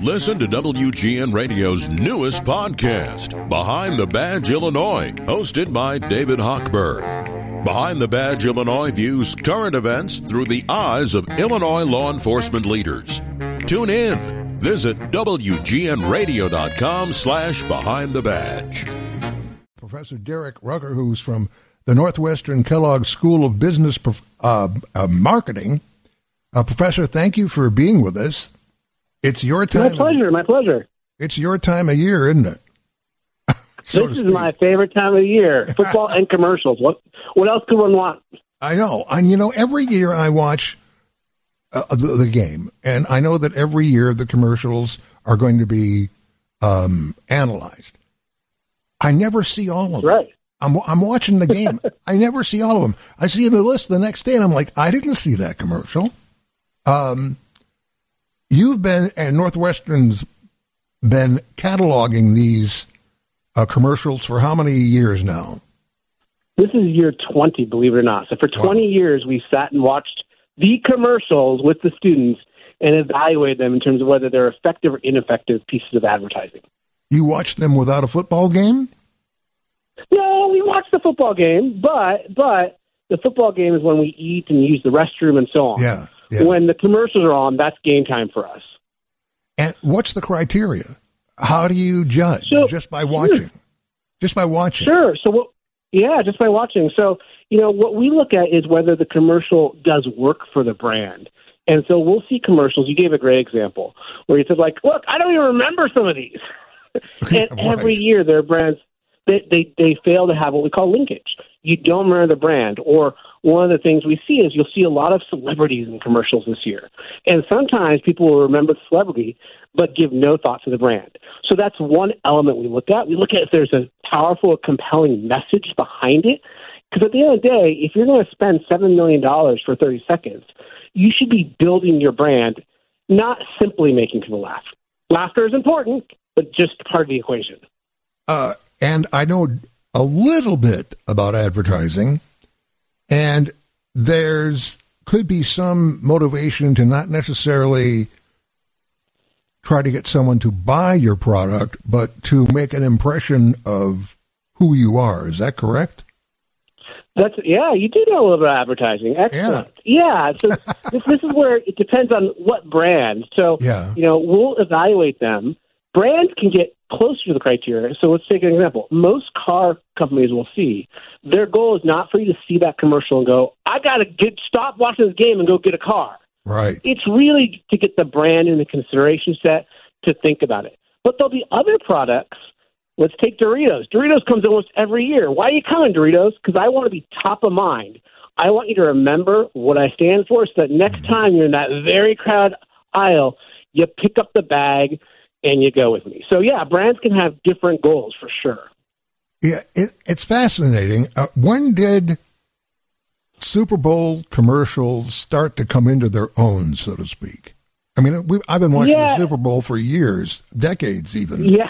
Listen to WGN Radio's newest podcast, Behind the Badge Illinois, hosted by David Hochberg. Behind the Badge Illinois views current events through the eyes of Illinois law enforcement leaders. Tune in. Visit WGNRadio.com slash Behind the Badge. Professor Derek Rucker, who's from the Northwestern Kellogg School of Business uh, uh, Marketing. Uh, Professor, thank you for being with us. It's your time. My pleasure. Of, my pleasure. It's your time of year, isn't it? so this is my favorite time of year: football and commercials. What what else could one want? I know, and you know, every year I watch uh, the, the, game, and I know that every year the commercials are going to be um, analyzed. I never see all of them. Right. I'm I'm watching the game. I never see all of them. I see the list the next day, and I'm like, I didn't see that commercial. Um, you've been and Northwestern's been cataloging these uh, commercials for how many years now? This is year 20, believe it or not. So for 20 wow. years, we sat and watched the commercials with the students and evaluated them in terms of whether they're effective or ineffective pieces of advertising. You watched them without a football game? No, we watch the football game, but but the football game is when we eat and use the restroom and so on. Yeah, yeah. When the commercials are on, that's game time for us. And what's the criteria? How do you judge? So, just by watching? Sure. Just by watching? Sure. So what? Yeah, just by watching. So you know what we look at is whether the commercial does work for the brand. And so we'll see commercials. You gave a great example where you said, like, look, I don't even remember some of these. and right. every year there are brands they, they they fail to have what we call linkage. You don't remember the brand, or one of the things we see is you'll see a lot of celebrities in commercials this year, and sometimes people will remember the celebrity but give no thought to the brand. So that's one element we look at. We look at if there's a powerful, compelling message behind it. Because at the end of the day, if you're going to spend seven million dollars for 30 seconds, you should be building your brand, not simply making people laugh. Laughter is important, but just part of the equation. Uh, and I know a little bit about advertising, and there's could be some motivation to not necessarily try to get someone to buy your product, but to make an impression of who you are. Is that correct? That's yeah. You do know a little bit about advertising. Excellent. Yeah. yeah so this, this is where it depends on what brand. So yeah. you know we'll evaluate them. Brands can get closer to the criteria. So let's take an example. Most car companies will see their goal is not for you to see that commercial and go, I got to get stop watching this game and go get a car. Right. It's really to get the brand in the consideration set to think about it. But there'll be other products. Let's take Doritos. Doritos comes almost every year. Why are you coming, Doritos? Because I want to be top of mind. I want you to remember what I stand for so that next mm-hmm. time you're in that very crowded aisle, you pick up the bag and you go with me. So yeah, brands can have different goals for sure. Yeah, it, it's fascinating. Uh, when did Super Bowl commercials start to come into their own, so to speak? I mean, I've been watching yeah. the Super Bowl for years, decades even. Yeah,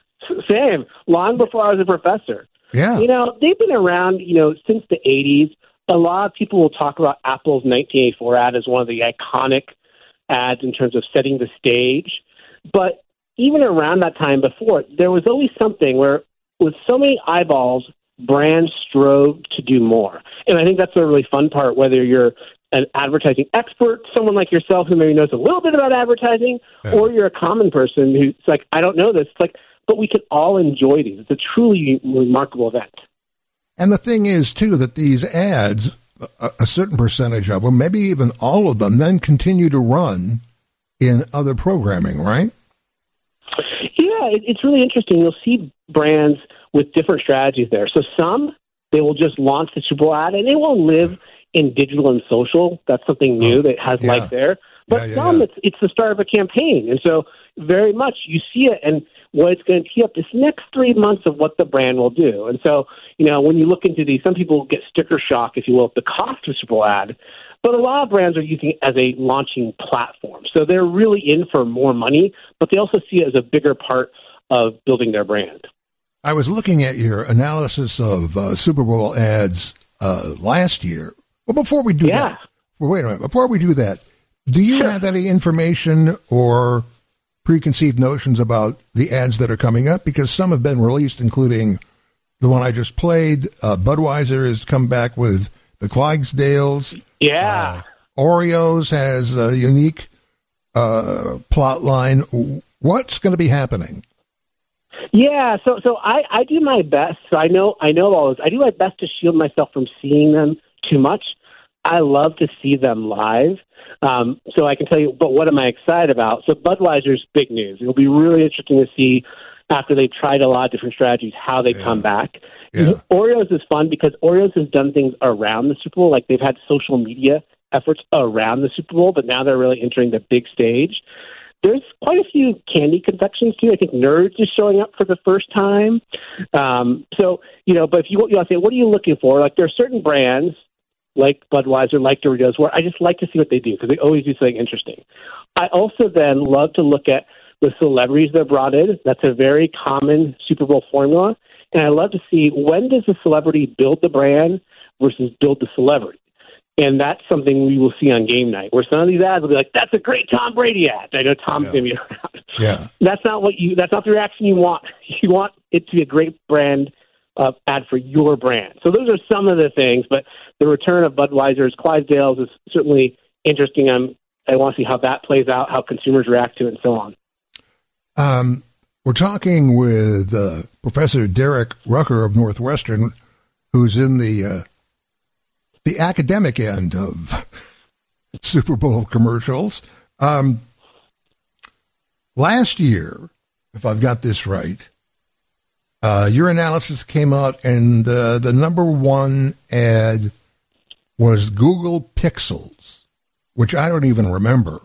same. Long before I was a professor. Yeah. You know, they've been around, you know, since the 80s. A lot of people will talk about Apple's 1984 ad as one of the iconic ads in terms of setting the stage. But even around that time before, there was always something where, with so many eyeballs, brands strove to do more. And I think that's a really fun part, whether you're an advertising expert, someone like yourself who maybe knows a little bit about advertising, yeah. or you're a common person who's like, I don't know this. It's like, but we can all enjoy these. It's a truly remarkable event. And the thing is, too, that these ads, a, a certain percentage of them, maybe even all of them, then continue to run in other programming, right? It, it's really interesting. You'll see brands with different strategies there. So some they will just launch the Super Bowl ad and it will live in digital and social. That's something new oh, that has yeah. life there. But yeah, yeah, some it's it's the start of a campaign, and so very much you see it and what it's going to tee up this next three months of what the brand will do. And so, you know, when you look into these, some people get sticker shock, if you will, at the cost of Super Bowl ad. But a lot of brands are using it as a launching platform. So they're really in for more money, but they also see it as a bigger part of building their brand. I was looking at your analysis of uh, Super Bowl ads uh, last year. Well, before we do yeah. that, well, wait a minute. Before we do that, do you sure. have any information or preconceived notions about the ads that are coming up because some have been released, including the one I just played. Uh, Budweiser has come back with the Clydesdales. Yeah. Uh, Oreos has a unique uh, plot line. What's going to be happening? Yeah, so so I, I do my best. So I know I know all this. I do my best to shield myself from seeing them too much. I love to see them live. Um, so I can tell you, but what am I excited about? So Budweiser's big news. It'll be really interesting to see after they've tried a lot of different strategies how they yeah. come back. Yeah. Oreos is fun because Oreos has done things around the Super Bowl, like they've had social media efforts around the Super Bowl, but now they're really entering the big stage. There's quite a few candy confections too. I think Nerds is showing up for the first time. Um, so you know, but if you you want to say, what are you looking for? Like there are certain brands like Budweiser, like Doritos, where I just like to see what they do because they always do something interesting. I also then love to look at the celebrities they're brought in. That's a very common Super Bowl formula. And I love to see when does the celebrity build the brand versus build the celebrity. And that's something we will see on game night, where some of these ads will be like, "That's a great Tom Brady ad." I know Tom's yeah. going to be around. Yeah, that's not what you. That's not the reaction you want. You want it to be a great brand uh, ad for your brand. So those are some of the things. But the return of Budweiser's Clydesdales is certainly interesting. I'm, I want to see how that plays out, how consumers react to it, and so on. Um, we're talking with uh, Professor Derek Rucker of Northwestern, who's in the uh, the academic end of Super Bowl commercials. Um, last year, if I've got this right, uh, your analysis came out, and uh, the number one ad was Google Pixels, which I don't even remember.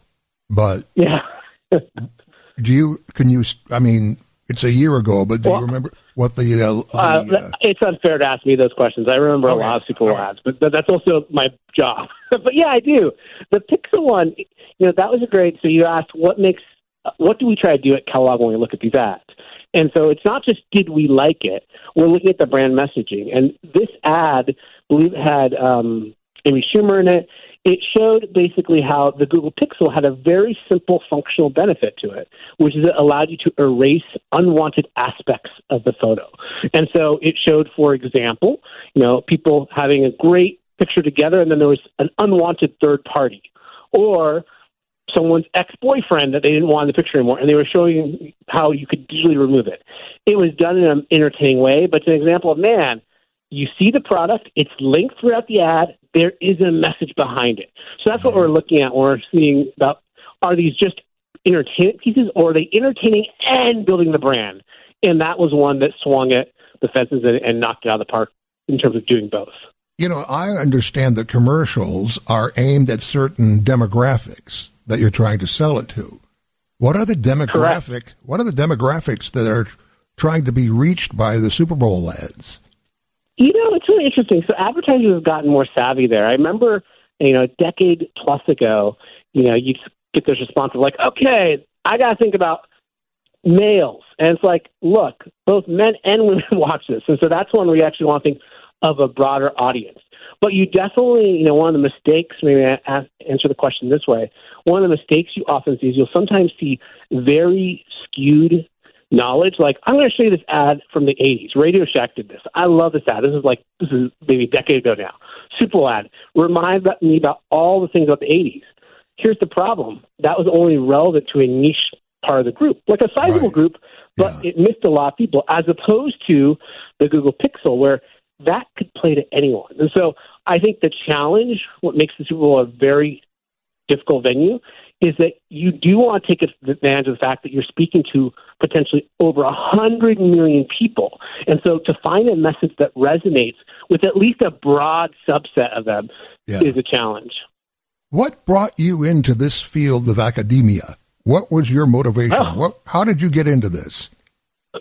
But yeah, do you? Can you? I mean, it's a year ago, but do well, you remember what the? Uh, uh, the uh, it's unfair to ask me those questions. I remember okay. a lot of Super right. ads, but, but that's also my job. but yeah, I do. The Pixel one, you know, that was a great. So you asked what makes, what do we try to do at Kellogg when we look at these ads? And so it's not just did we like it. We're looking at the brand messaging, and this ad, I believe, had um, Amy Schumer in it it showed basically how the Google Pixel had a very simple functional benefit to it, which is it allowed you to erase unwanted aspects of the photo. And so it showed, for example, you know, people having a great picture together and then there was an unwanted third party. Or someone's ex-boyfriend that they didn't want in the picture anymore, and they were showing how you could digitally remove it. It was done in an entertaining way, but it's an example of man. You see the product; it's linked throughout the ad there is a message behind it. So that's what we're looking at when we're seeing about are these just entertainment pieces or are they entertaining and building the brand? And that was one that swung at the fences and, and knocked it out of the park in terms of doing both. You know, I understand that commercials are aimed at certain demographics that you're trying to sell it to. What are the demographic? Correct. What are the demographics that are trying to be reached by the Super Bowl ads? You know, it's really interesting. So advertisers have gotten more savvy there. I remember, you know, a decade plus ago, you know, you get this response of like, okay, I got to think about males. And it's like, look, both men and women watch this. And so that's one where you actually want to think of a broader audience. But you definitely, you know, one of the mistakes, maybe I ask, answer the question this way. One of the mistakes you often see is you'll sometimes see very skewed knowledge. Like, I'm going to show you this ad from the 80s. Radio Shack did this. I love this ad. This is like, this is maybe a decade ago now. Super ad. Remind me about all the things about the 80s. Here's the problem that was only relevant to a niche part of the group, like a sizable right. group, but yeah. it missed a lot of people, as opposed to the Google Pixel, where that could play to anyone. And so I think the challenge, what makes the Super Bowl a very difficult venue, is that you do want to take advantage of the fact that you're speaking to potentially over a hundred million people, and so to find a message that resonates with at least a broad subset of them yeah. is a challenge. What brought you into this field of academia? What was your motivation? Oh. What, how did you get into this?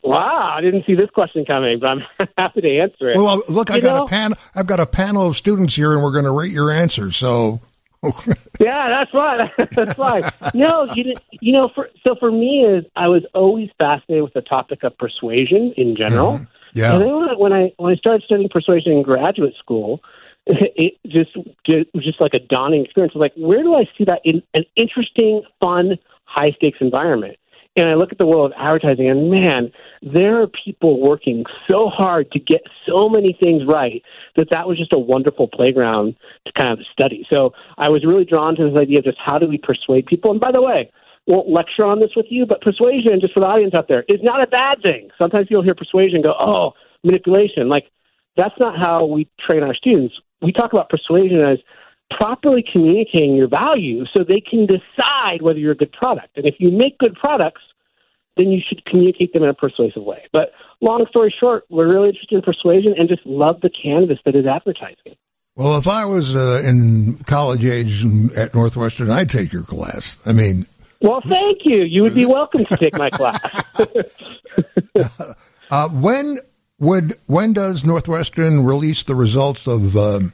Wow, I didn't see this question coming, but I'm happy to answer it. Well, look, I got know? a pan. I've got a panel of students here, and we're going to rate your answers. So yeah, that's fine. that's fine. No, you you know, for, so for me is I was always fascinated with the topic of persuasion in general. Mm-hmm. Yeah. And then when I when I started studying persuasion in graduate school, it just it was just like a dawning experience. was Like, where do I see that in an interesting, fun, high stakes environment? And I look at the world of advertising, and man, there are people working so hard to get so many things right that that was just a wonderful playground to kind of study. So I was really drawn to this idea of just how do we persuade people. And by the way, won't lecture on this with you, but persuasion, just for the audience out there, is not a bad thing. Sometimes people hear persuasion go, oh, manipulation. Like, that's not how we train our students. We talk about persuasion as properly communicating your value so they can decide whether you're a good product. And if you make good products, then you should communicate them in a persuasive way. But long story short, we're really interested in persuasion and just love the canvas that is advertising. Well, if I was uh, in college age at Northwestern, I'd take your class. I mean, well, thank you. You would be welcome to take my class. uh, when would when does Northwestern release the results of um,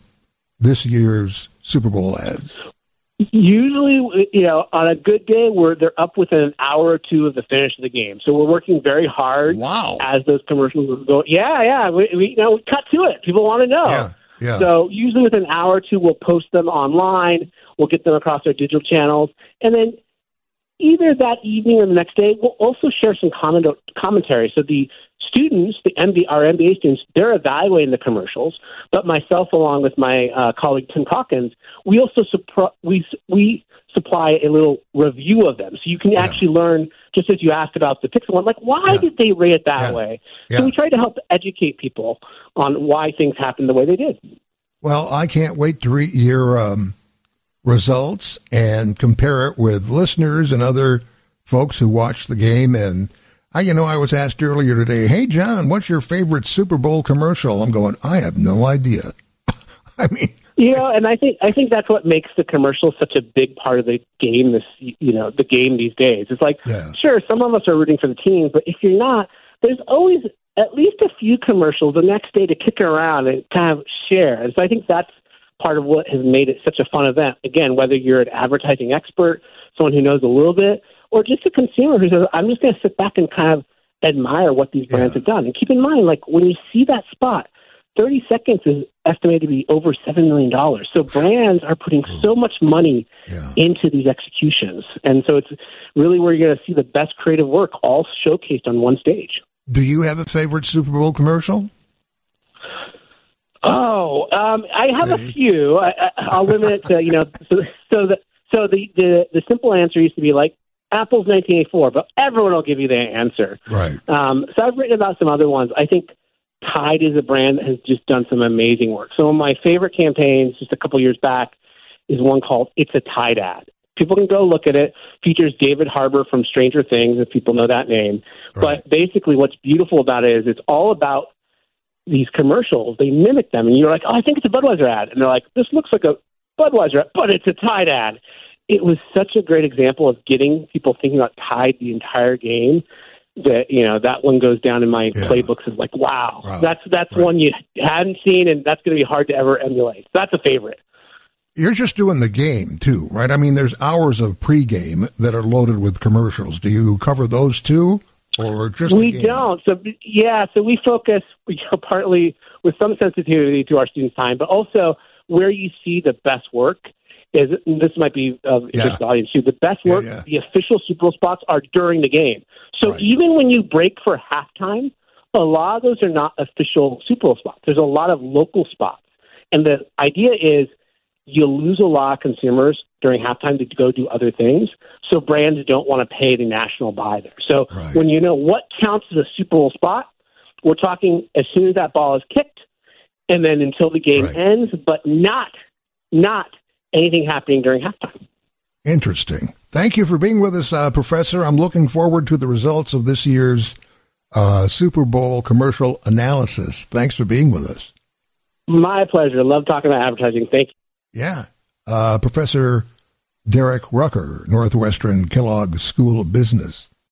this year's Super Bowl ads? Usually, you know, on a good day, we're they're up within an hour or two of the finish of the game. So we're working very hard. Wow! As those commercials go, yeah, yeah, we, we you know we cut to it. People want to know. Yeah, yeah. So usually within an hour or two, we'll post them online. We'll get them across our digital channels, and then either that evening or the next day, we'll also share some comment, commentary. So the students, the MB, our MBA students, they're evaluating the commercials. But myself, along with my uh, colleague Tim Calkins, we also supr- we we supply a little review of them, so you can yeah. actually learn. Just as you asked about the Pixel one, like why yeah. did they rate it that yeah. way? So we try to help educate people on why things happened the way they did. Well, I can't wait to read your um, results and compare it with listeners and other folks who watch the game and I, you know, I was asked earlier today, hey, John, what's your favorite Super Bowl commercial? I'm going, I have no idea. I mean, you know, and I think I think that's what makes the commercial such a big part of the game. This, you know, the game these days. It's like, yeah. sure, some of us are rooting for the team, but if you're not, there's always at least a few commercials the next day to kick around and kind of share. And so I think that's part of what has made it such a fun event. Again, whether you're an advertising expert, someone who knows a little bit, or just a consumer who says, I'm just going to sit back and kind of admire what these brands yeah. have done. And keep in mind, like when you see that spot, 30 seconds is estimated to be over $7 million. So brands are putting so much money yeah. into these executions. And so it's really where you're going to see the best creative work all showcased on one stage. Do you have a favorite Super Bowl commercial? Oh, um, I have See? a few. I, will limit it to, you know, so, so the, so the, the, the simple answer used to be like Apple's 1984, but everyone will give you the answer. Right. Um, so I've written about some other ones. I think Tide is a brand that has just done some amazing work. Some of my favorite campaigns just a couple years back is one called It's a Tide Ad. People can go look at it. Features David Harbour from Stranger Things, if people know that name. Right. But basically, what's beautiful about it is it's all about these commercials. They mimic them, and you're like, oh, I think it's a Budweiser ad. And they're like, this looks like a Budweiser ad, but it's a Tide ad it was such a great example of getting people thinking about Tide the entire game that you know that one goes down in my yeah. playbooks as like wow, wow. that's that's right. one you hadn't seen and that's going to be hard to ever emulate. That's a favorite. You're just doing the game too right? I mean there's hours of pregame that are loaded with commercials. Do you cover those too? Or just we don't. So yeah so we focus you know, partly with some sensitivity to our students time but also where you see the best work is this might be of interest to the audience too. The best work, yeah, yeah. the official Super Bowl spots are during the game. So right. even when you break for halftime, a lot of those are not official Super Bowl spots. There's a lot of local spots, and the idea is you lose a lot of consumers during halftime to go do other things. So brands don't want to pay the national buy there. So right. when you know what counts as a Super Bowl spot, we're talking as soon as that ball is kicked, and then until the game right. ends, but not not anything happening during halftime. Interesting. Thank you for being with us, uh, Professor. I'm looking forward to the results of this year's uh, Super Bowl commercial analysis. Thanks for being with us. My pleasure. Love talking about advertising. Thank you. Yeah. Uh, Professor Derek Rucker, Northwestern Kellogg School of Business.